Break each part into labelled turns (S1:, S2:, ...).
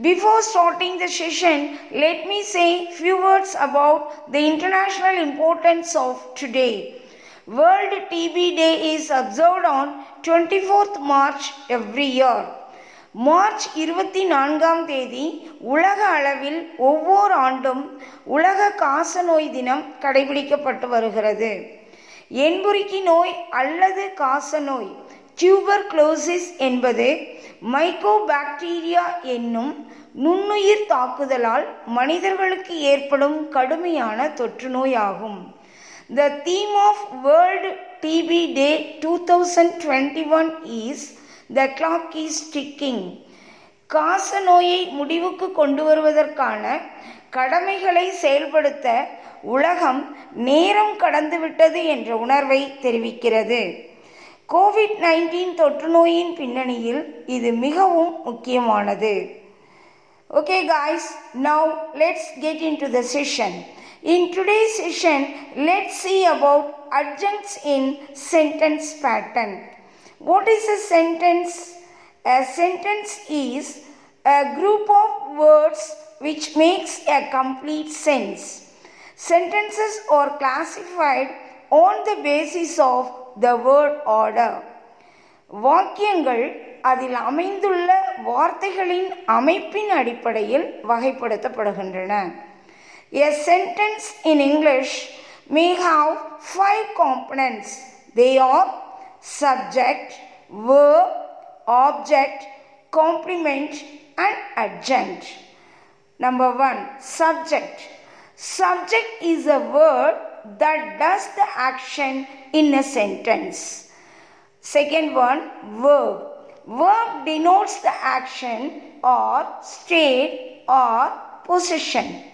S1: Before starting the session, let me say few words about the international importance of today. World TB Day is observed on 24th March every year. March இருபத்தி நான்காம் தேதி உலக அளவில் ஒவ்வொரு ஆண்டும் உலக காசநோய் தினம் கடைபிடிக்கப்பட்டு வருகிறது எண்புரிக்கி நோய் அல்லது காசநோய் டியூபர்க்ளோசிஸ் என்பது மைக்கோபாக்டீரியா என்னும் நுண்ணுயிர் தாக்குதலால் மனிதர்களுக்கு ஏற்படும் கடுமையான தொற்று நோயாகும். The theme of world TB day two thousand twenty one is the clock is ticking காச நோயை முடிவுக்கு கொண்டு வருவதற்கான கடமைகளை செயல்படுத்த உலகம் நேரம் கடந்துவிட்டது என்ற உணர்வை தெரிவிக்கிறது. கோவிட் நைன்டீன் தொற்று நோயின் பின்னணியில் இது மிகவும் முக்கியமானது okay guys now let's get into the session in today session let's see about adjuncts in sentence pattern what is a sentence A sentence is a group of words which makes a complete sense. Sentences are classified on the basis of the word order. வாக்கியங்கள் அதில் அமைந்துள்ள வார்த்தைகளின் அமைப்பின் அடிப்படையில் வகைப்படுத்தப்படுகின்றன A sentence in English may have five components. They are subject, verb, object, complement, and adjunct. Number one, subject. Subject is a word that does the action in a sentence. Second one, verb. Verb denotes the action or state or position.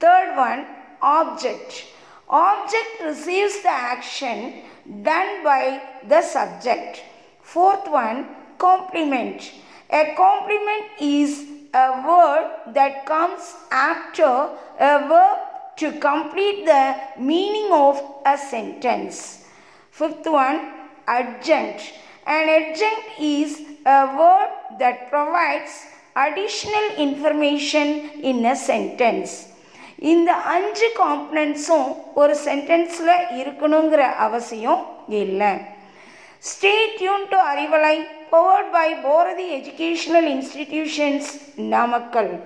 S1: Third one, object. Object receives the action done by the subject. Fourth one, complement. A complement is a word that comes after a verb to complete the meaning of a sentence. Fifth one, adjunct. An adjunct is a word that provides additional information in a sentence. In the five components, one sentence la irukkunungra avasiyum illa. Stay tuned to Arivalai, powered by Bharathi Educational Institutions, Namakkal.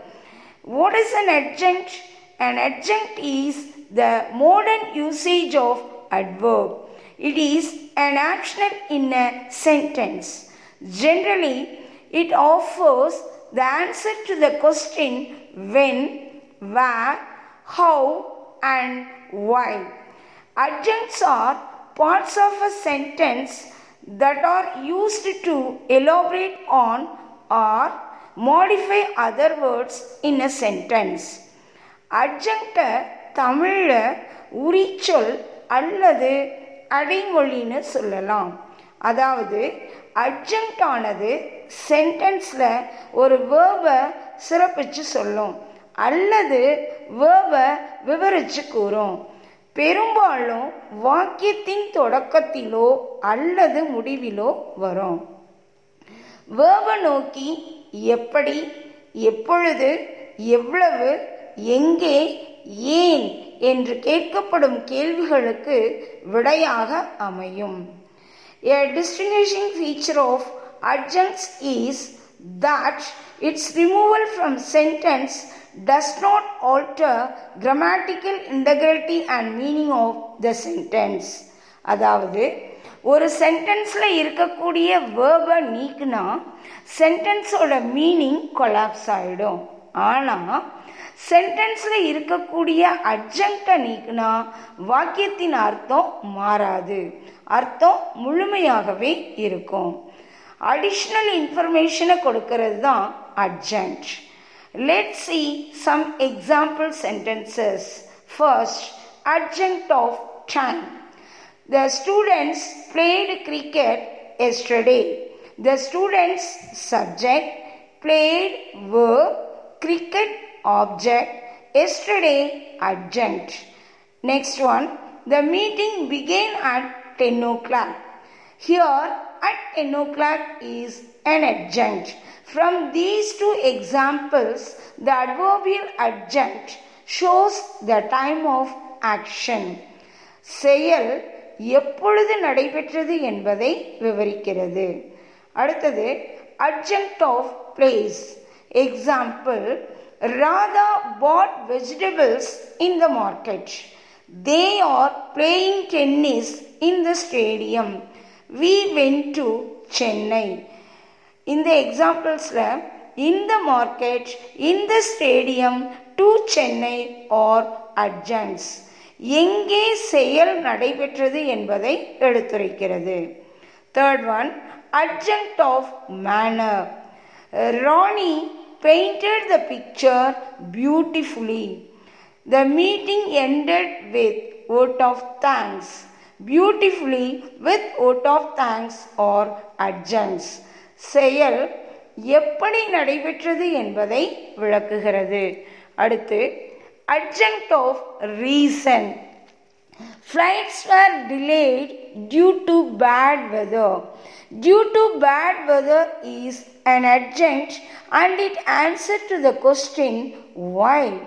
S1: What is an adjunct? An adjunct is the modern usage of adverb. It is an action in a sentence. Generally it offers the answer to the question when where how and why. Adjuncts are parts of a sentence that are used to elaborate on or modify other words in a sentence. அட்ஜங்க்டை தமிழில் உரிச்சொல் அல்லது அடைமொழின்னு சொல்லலாம். அதாவது adjunct சென்டென்ஸில் ஒரு வேர்வை சிறப்பித்து சொல்லும் அல்லது வேர்வை விவரித்து கூறும். பெரும்பாலும் வாக்கியத்தின் தொடக்கத்திலோ அல்லது முடிவிலோ வரும். வேர்வை நோக்கி எப்படி எப்பொழுது எவ்வளவு எங்கே ஏன் என்று கேட்கப்படும் கேள்விகளுக்கு விடையாக அமையும் A distinguishing feature of adjuncts is that its removal from sentence does not alter grammatical integrity and meaning of the sentence அதாவது ஒரு சென்டென்ஸில் இருக்கக்கூடிய வேர்பை நீக்குனா சென்டென்ஸோட மீனிங் கொலாப்ஸ் ஆகிடும் ஆனால் சென்டென்ஸில் இருக்கக்கூடிய அர்ஜென்ட்டை நீக்குனா வாக்கியத்தின் அர்த்தம் மாறாது. அர்த்தம் முழுமையாகவே இருக்கும். அடிஷ்னல் இன்ஃபர்மேஷனை கொடுக்கறது தான் adjunct let see some example sentences first adjunct of time the students played cricket yesterday the students subject played verb cricket object yesterday adjunct. Next one, the meeting began at 10 o'clock. Here at 10 o'clock is an adjunct. From these two examples, the adverbial adjunct shows the time of action. செயல் எப்பொழுது நடைபெற்றது என்பதை விவரிக்கிறது அடுத்தது adjunct of place example Radha bought vegetables in the market. They are playing tennis in the stadium. We went to Chennai. இந்த எக்ஸாம்பிள்ஸில் இந்த market இந்த stadium to Chennai R AdSense எங்கே செயல் நடைபெற்றது என்பதை எடுத்துரைக்கிறது third one adjunct of manner Rani painted the picture beautifully. The meeting ended with vote of thanks. Beautifully with vote of thanks or adjuncts. செயல் எப்படி நடைபெற்றது என்பதை விளக்குகிறது அடுத்து adjunct of reason Flights were delayed due to bad weather. Due to bad weather is an adjunct and it answers to the question why.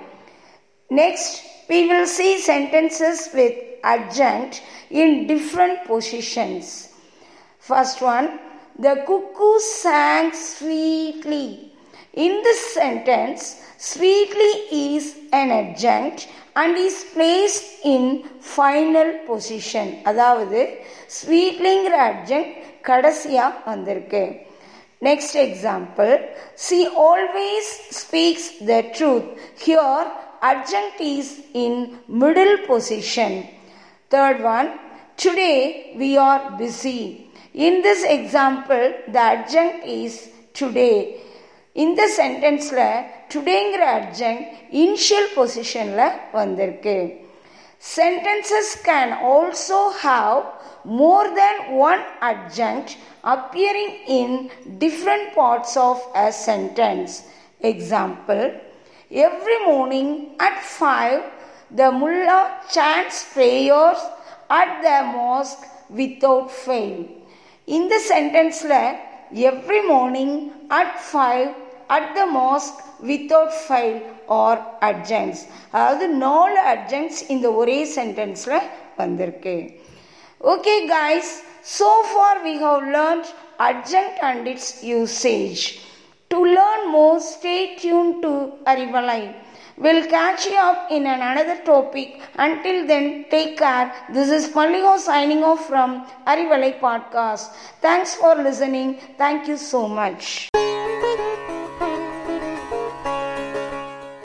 S1: Next, we will see sentences with adjunct in different positions. First one, the cuckoo sang sweetly. In this sentence, sweetly is an adjunct and is placed in final position. அதாவது ஸ்வீட்லிங்கிற adjunct கடைசியாக வந்திருக்கு next example she always speaks the truth here adjunct is in middle position. Third one, today we are busy. In this example, the adjunct is today. இந்த சென்டென்ஸில் டுடேங்கிற adjunct initial பொசிஷனில் வந்திருக்கு sentences can also have more than one adjunct appearing in different parts of a sentence example every morning at five the mullah chants prayers at the mosque without fail இந்த சென்டென்ஸில் every morning at five at the mosque without file R AdSense அதாவது நாலு adjuncts இந்த ஒரே சென்டென்ஸில் வந்திருக்கு okay guys so far we have learnt adjunct and its usage. To learn more, stay tuned to Arivalai. We'll catch you up in another topic. Until then, take care. This is Malligo signing off from Arivalai Podcast. Thanks for listening. Thank you so much.